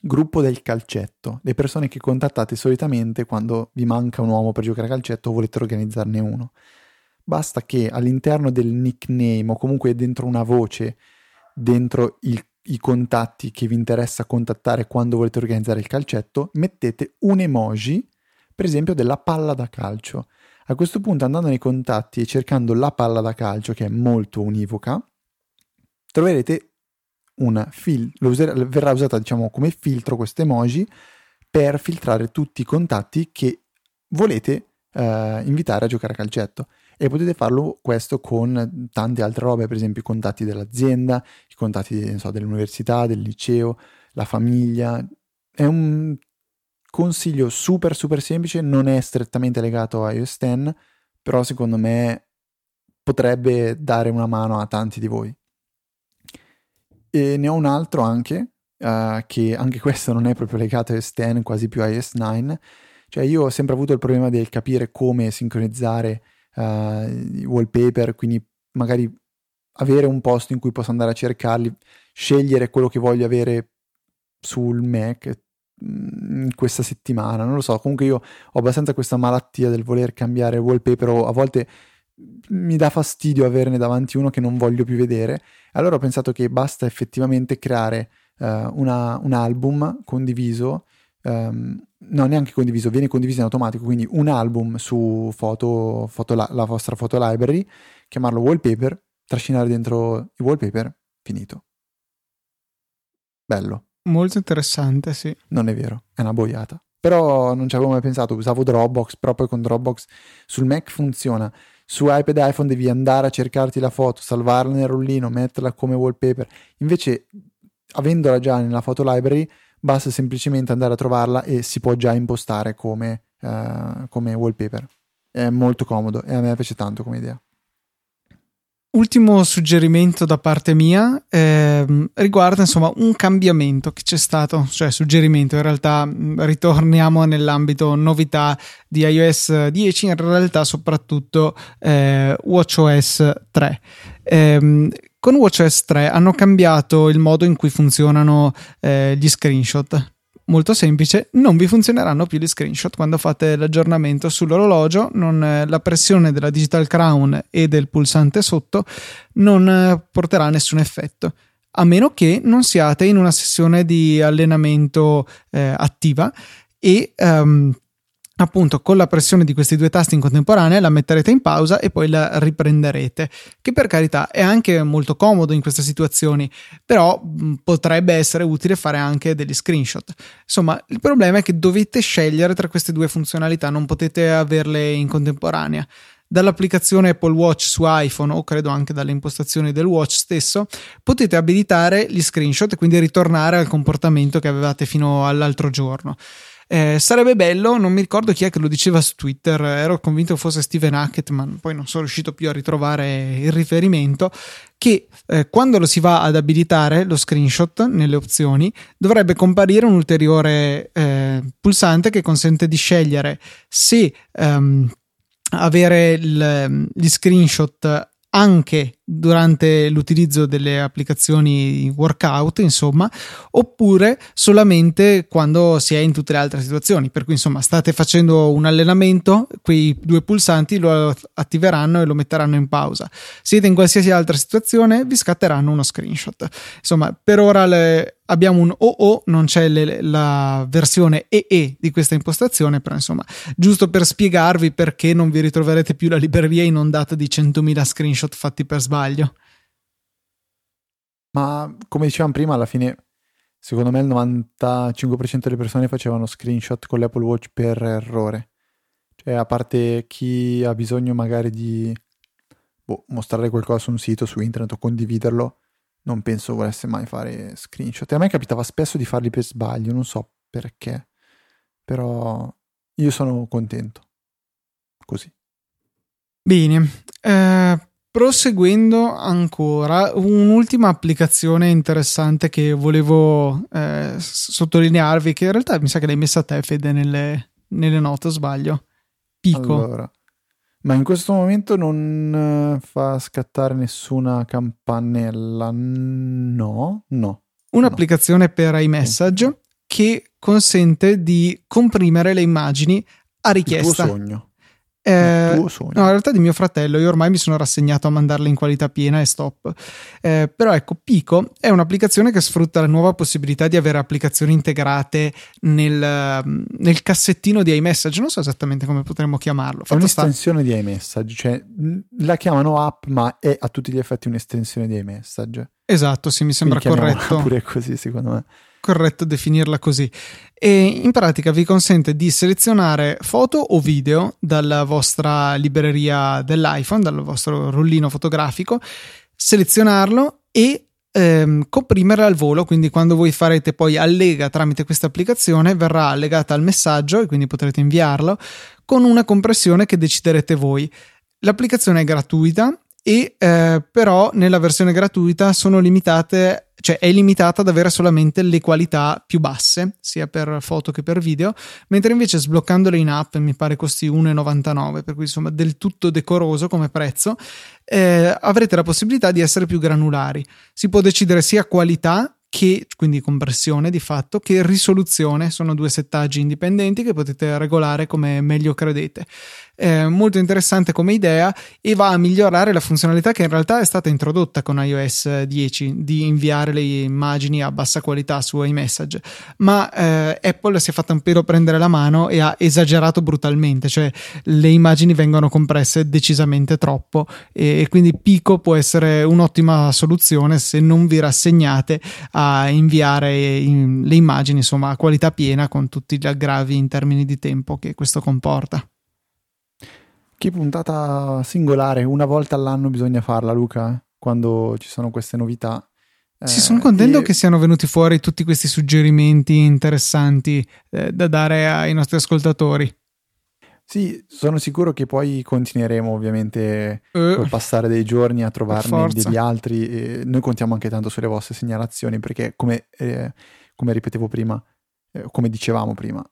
Gruppo del calcetto, le persone che contattate solitamente quando vi manca un uomo per giocare a calcetto o volete organizzarne uno. Basta che all'interno del nickname o comunque dentro una voce, dentro il, i contatti che vi interessa contattare quando volete organizzare il calcetto, mettete un emoji, per esempio della palla da calcio. A questo punto andando nei contatti e cercando la palla da calcio, che è molto univoca, troverete un fil- verrà usata diciamo come filtro questo emoji per filtrare tutti i contatti che volete eh, invitare a giocare a calcetto e potete farlo questo con tante altre robe, per esempio i contatti dell'azienda, i contatti so, dell'università, del liceo, la famiglia. È un consiglio super super semplice, non è strettamente legato a iOS 10, però secondo me potrebbe dare una mano a tanti di voi. E ne ho un altro anche, uh, che anche questo non è proprio legato a iOS 10, quasi più a iOS 9. Cioè io ho sempre avuto il problema del capire come sincronizzare uh, i wallpaper, quindi magari avere un posto in cui posso andare a cercarli, scegliere quello che voglio avere sul Mac mm, questa settimana, non lo so, comunque io ho abbastanza questa malattia del voler cambiare wallpaper o a volte mi dà fastidio averne davanti uno che non voglio più vedere. Allora ho pensato che basta effettivamente creare uh, una, un album condiviso, um, no neanche condiviso, viene condiviso in automatico, quindi un album su foto, foto la, la vostra foto library, chiamarlo wallpaper, trascinare dentro i wallpaper, finito. Bello. Molto interessante, sì. Non è vero, è una boiata. Però non ci avevo mai pensato, usavo Dropbox, però poi con Dropbox sul Mac funziona su iPad e iPhone devi andare a cercarti la foto, salvarla nel rullino, metterla come wallpaper. Invece, avendola già nella foto library, basta semplicemente andare a trovarla e si può già impostare come, uh, come wallpaper. È molto comodo e a me piace tanto come idea. Ultimo suggerimento da parte mia ehm, riguarda insomma un cambiamento che c'è stato, cioè suggerimento, in realtà mm, ritorniamo nell'ambito novità di iOS 10, in realtà soprattutto eh, WatchOS 3. Ehm, con WatchOS 3 hanno cambiato il modo in cui funzionano eh, gli screenshot. Molto semplice, non vi funzioneranno più gli screenshot quando fate l'aggiornamento sull'orologio, non, eh, la pressione della Digital Crown e del pulsante sotto non eh, porterà nessun effetto a meno che non siate in una sessione di allenamento eh, attiva e um, appunto con la pressione di questi due tasti in contemporanea la metterete in pausa e poi la riprenderete che per carità è anche molto comodo in queste situazioni però potrebbe essere utile fare anche degli screenshot insomma il problema è che dovete scegliere tra queste due funzionalità non potete averle in contemporanea dall'applicazione Apple Watch su iPhone o credo anche dalle impostazioni del watch stesso, potete abilitare gli screenshot e quindi ritornare al comportamento che avevate fino all'altro giorno. Eh, sarebbe bello, non mi ricordo chi è che lo diceva su Twitter, ero convinto fosse Steven Hackett, ma poi non sono riuscito più a ritrovare il riferimento, che eh, quando lo si va ad abilitare lo screenshot nelle opzioni dovrebbe comparire un ulteriore eh, pulsante che consente di scegliere se um, avere il, gli screenshot anche durante l'utilizzo delle applicazioni workout, insomma, oppure solamente quando si è in tutte le altre situazioni. Per cui, insomma, state facendo un allenamento, quei due pulsanti lo attiveranno e lo metteranno in pausa. Siete in qualsiasi altra situazione, vi scatteranno uno screenshot. Insomma, per ora le, abbiamo un OO, non c'è le, la versione EE di questa impostazione, però insomma, giusto per spiegarvi perché non vi ritroverete più la libreria inondata di 100.000 screenshot fatti per sbaglio. Ma come dicevamo prima, alla fine, secondo me il 95% delle persone facevano screenshot con l'Apple Watch per errore. Cioè, a parte chi ha bisogno magari di boh, mostrare qualcosa su un sito, su internet o condividerlo, non penso volesse mai fare screenshot. E a me capitava spesso di farli per sbaglio, non so perché, però io sono contento. Così. Bene, eh, proseguendo ancora, un'ultima applicazione interessante che volevo eh, sottolinearvi, che in realtà mi sa che l'hai messa a te, Fede, nelle, nelle note, sbaglio. Pico. Allora, ma in questo momento non eh, fa scattare nessuna campanella? No, no. Un'applicazione no. per iMessage che consente di comprimere le immagini a richiesta. Il tuo sogno. Eh, no, in realtà di mio fratello, io ormai mi sono rassegnato a mandarle in qualità piena e stop. Eh, però ecco, Pico è un'applicazione che sfrutta la nuova possibilità di avere applicazioni integrate nel, nel cassettino di iMessage. Non so esattamente come potremmo chiamarlo. Fatto è un'estensione sta... di iMessage, cioè la chiamano app, ma è a tutti gli effetti un'estensione di iMessage. Esatto, sì, mi sembra corretto. Pure così, secondo me corretto definirla così. E in pratica vi consente di selezionare foto o video dalla vostra libreria dell'iPhone, dal vostro rullino fotografico, selezionarlo e ehm, comprimere al volo. Quindi, quando voi farete poi allega tramite questa applicazione, verrà allegata al messaggio e quindi potrete inviarlo con una compressione che deciderete voi. L'applicazione è gratuita e eh, però nella versione gratuita sono limitate cioè è limitata ad avere solamente le qualità più basse, sia per foto che per video, mentre invece sbloccandole in app mi pare costi 1,99, per cui insomma del tutto decoroso come prezzo, eh, avrete la possibilità di essere più granulari. Si può decidere sia qualità che quindi compressione di fatto, che risoluzione, sono due settaggi indipendenti che potete regolare come meglio credete eh, molto interessante come idea e va a migliorare la funzionalità che in realtà è stata introdotta con iOS 10 di inviare le immagini a bassa qualità su iMessage, ma eh, Apple si è fatta un pelo prendere la mano e ha esagerato brutalmente, cioè le immagini vengono compresse decisamente troppo e, e quindi Pico può essere un'ottima soluzione se non vi rassegnate a inviare in, le immagini insomma a qualità piena con tutti gli aggravi in termini di tempo che questo comporta. Che puntata singolare, una volta all'anno bisogna farla, Luca, quando ci sono queste novità. Sì, sono contento e... che siano venuti fuori tutti questi suggerimenti interessanti eh, da dare ai nostri ascoltatori. Sì, sono sicuro che poi continueremo ovviamente uh, col passare dei giorni a trovarne degli altri. Noi contiamo anche tanto sulle vostre segnalazioni perché, come, eh, come ripetevo prima, eh, come dicevamo prima,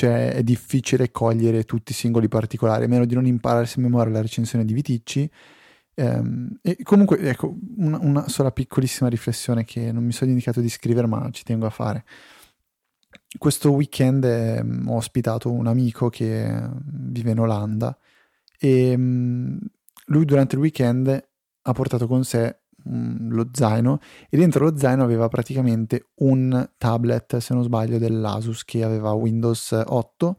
cioè è difficile cogliere tutti i singoli particolari, a meno di non imparare a memoria la recensione di Viticci Ehm, e comunque, ecco, una, una, sola piccolissima riflessione che non mi sono indicato di scrivere, ma ci tengo a fare. Questo weekend eh, ho ospitato un amico che vive in Olanda e mm, lui durante il weekend ha portato con sé mm, lo zaino e dentro lo zaino aveva praticamente un tablet, se non sbaglio, dell'Asus che aveva Windows 8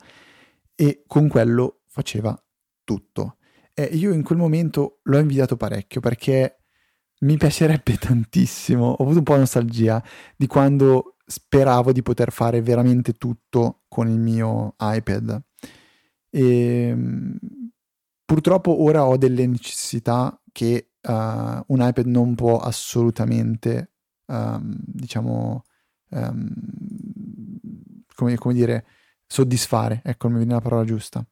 e con quello faceva tutto. E io in quel momento l'ho invidiato parecchio perché mi piacerebbe tantissimo, ho avuto un po' nostalgia di quando speravo di poter fare veramente tutto con il mio iPad. E ehm, purtroppo ora ho delle necessità che uh, un iPad non può assolutamente, um, diciamo, um, come, come, dire, soddisfare. Ecco, non mi viene la parola giusta.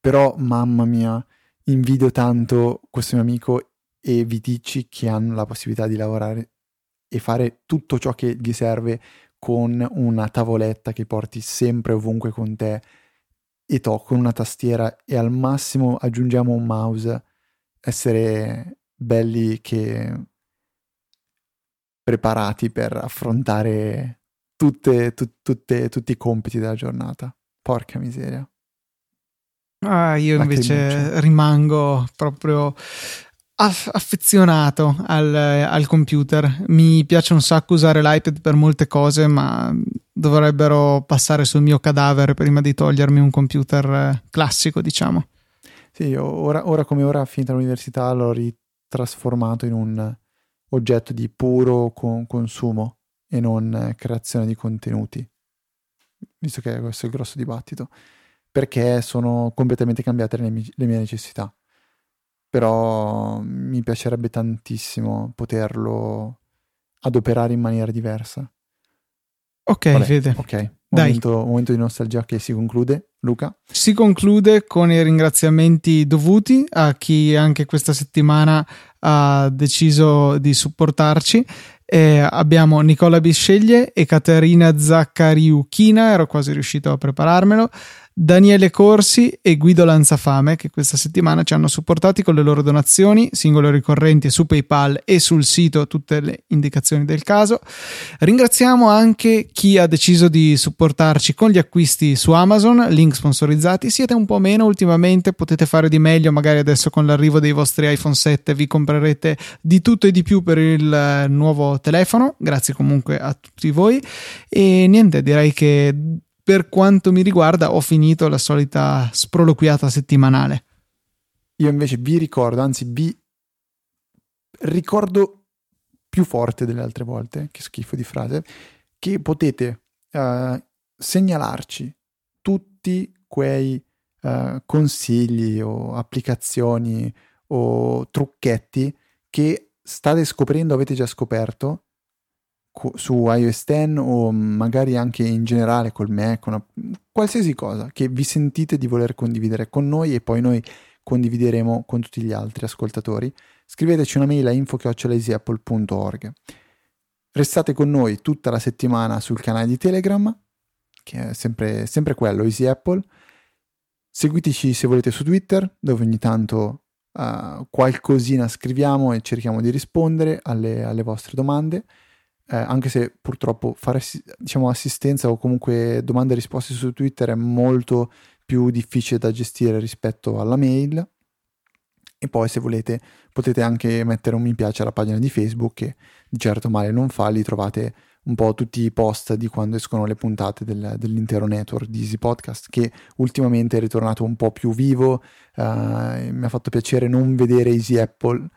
Però, mamma mia, invidio tanto questo mio amico e Viticci che hanno la possibilità di lavorare e fare tutto ciò che gli serve con una tavoletta che porti sempre ovunque con te e to con una tastiera e al massimo aggiungiamo un mouse essere belli che preparati per affrontare tutte, tu, tutte, tutti i compiti della giornata. Porca miseria. Ah, io invece rimango proprio affezionato al, al, computer. Mi piace un sacco usare l'iPad per molte cose, ma dovrebbero passare sul mio cadavere prima di togliermi un computer eh, classico, diciamo. Sì, ora, ora come ora, finita l'università, l'ho ritrasformato in un oggetto di puro con- consumo e non creazione di contenuti, visto che questo è il grosso dibattito, perché sono completamente cambiate le mie, le mie necessità. Però mi piacerebbe tantissimo poterlo adoperare in maniera diversa. Ok, Vabbè, Fede. Ok, momento, momento, di nostalgia che si conclude. Luca? Si conclude con i ringraziamenti dovuti a chi anche questa settimana ha deciso di supportarci. Eh, abbiamo Nicola Bisceglie e Caterina Zaccariuchina, ero quasi riuscito a prepararmelo. Daniele Corsi e Guido Lanzafame che questa settimana ci hanno supportati con le loro donazioni, singole ricorrenti su PayPal e sul sito, tutte le indicazioni del caso. Ringraziamo anche chi ha deciso di supportarci con gli acquisti su Amazon, link sponsorizzati. Siete un po' meno ultimamente, potete fare di meglio, magari adesso con l'arrivo dei vostri iPhone 7 vi comprerete di tutto e di più per il nuovo telefono. Grazie comunque a tutti voi e niente, direi che per quanto mi riguarda ho finito la solita sproloquiata settimanale. Io invece vi ricordo, anzi vi ricordo più forte delle altre volte, che schifo di frase, che potete uh, segnalarci tutti quei uh, consigli o applicazioni o trucchetti che state scoprendo, avete già scoperto su iOS 10 o magari anche in generale col Mac, una, qualsiasi cosa che vi sentite di voler condividere con noi e poi noi condivideremo con tutti gli altri ascoltatori, scriveteci una mail a info.easyapple.org. Restate con noi tutta la settimana sul canale di Telegram, che è sempre, sempre quello, Easy Apple. Seguiteci se volete su Twitter, dove ogni tanto uh, qualcosina scriviamo e cerchiamo di rispondere alle, alle vostre domande eh, anche se purtroppo fare diciamo, assistenza o comunque domande e risposte su Twitter è molto più difficile da gestire rispetto alla mail. E poi se volete potete anche mettere un mi piace alla pagina di Facebook che di certo male non fa, lì trovate un po' tutti i post di quando escono le puntate del, dell'intero network di Easy Podcast che ultimamente è ritornato un po' più vivo, uh, mi ha fatto piacere non vedere Easy Apple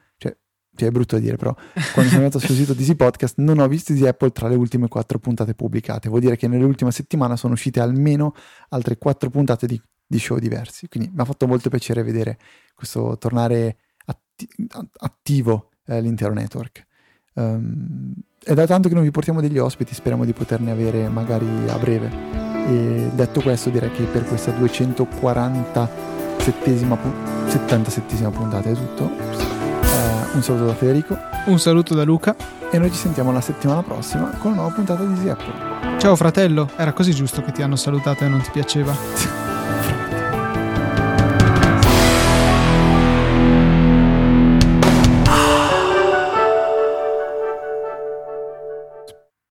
cioè è brutto dire però, quando sono andato sul sito di Easy Podcast non ho visto Easy Apple tra le ultime quattro puntate pubblicate, vuol dire che nell'ultima settimana sono uscite almeno altre quattro puntate di, di show diversi, quindi mi ha fatto molto piacere vedere questo tornare atti- attivo eh, l'intero network. Um, è da tanto che non vi portiamo degli ospiti, speriamo di poterne avere magari a breve. E detto questo direi che per questa 247esima, 77esima puntata è tutto un saluto da Federico. Un saluto da Luca. E noi ci sentiamo la settimana prossima con una nuova puntata di Easy Apple. Ciao fratello, era così giusto che ti hanno salutato e non ti piaceva.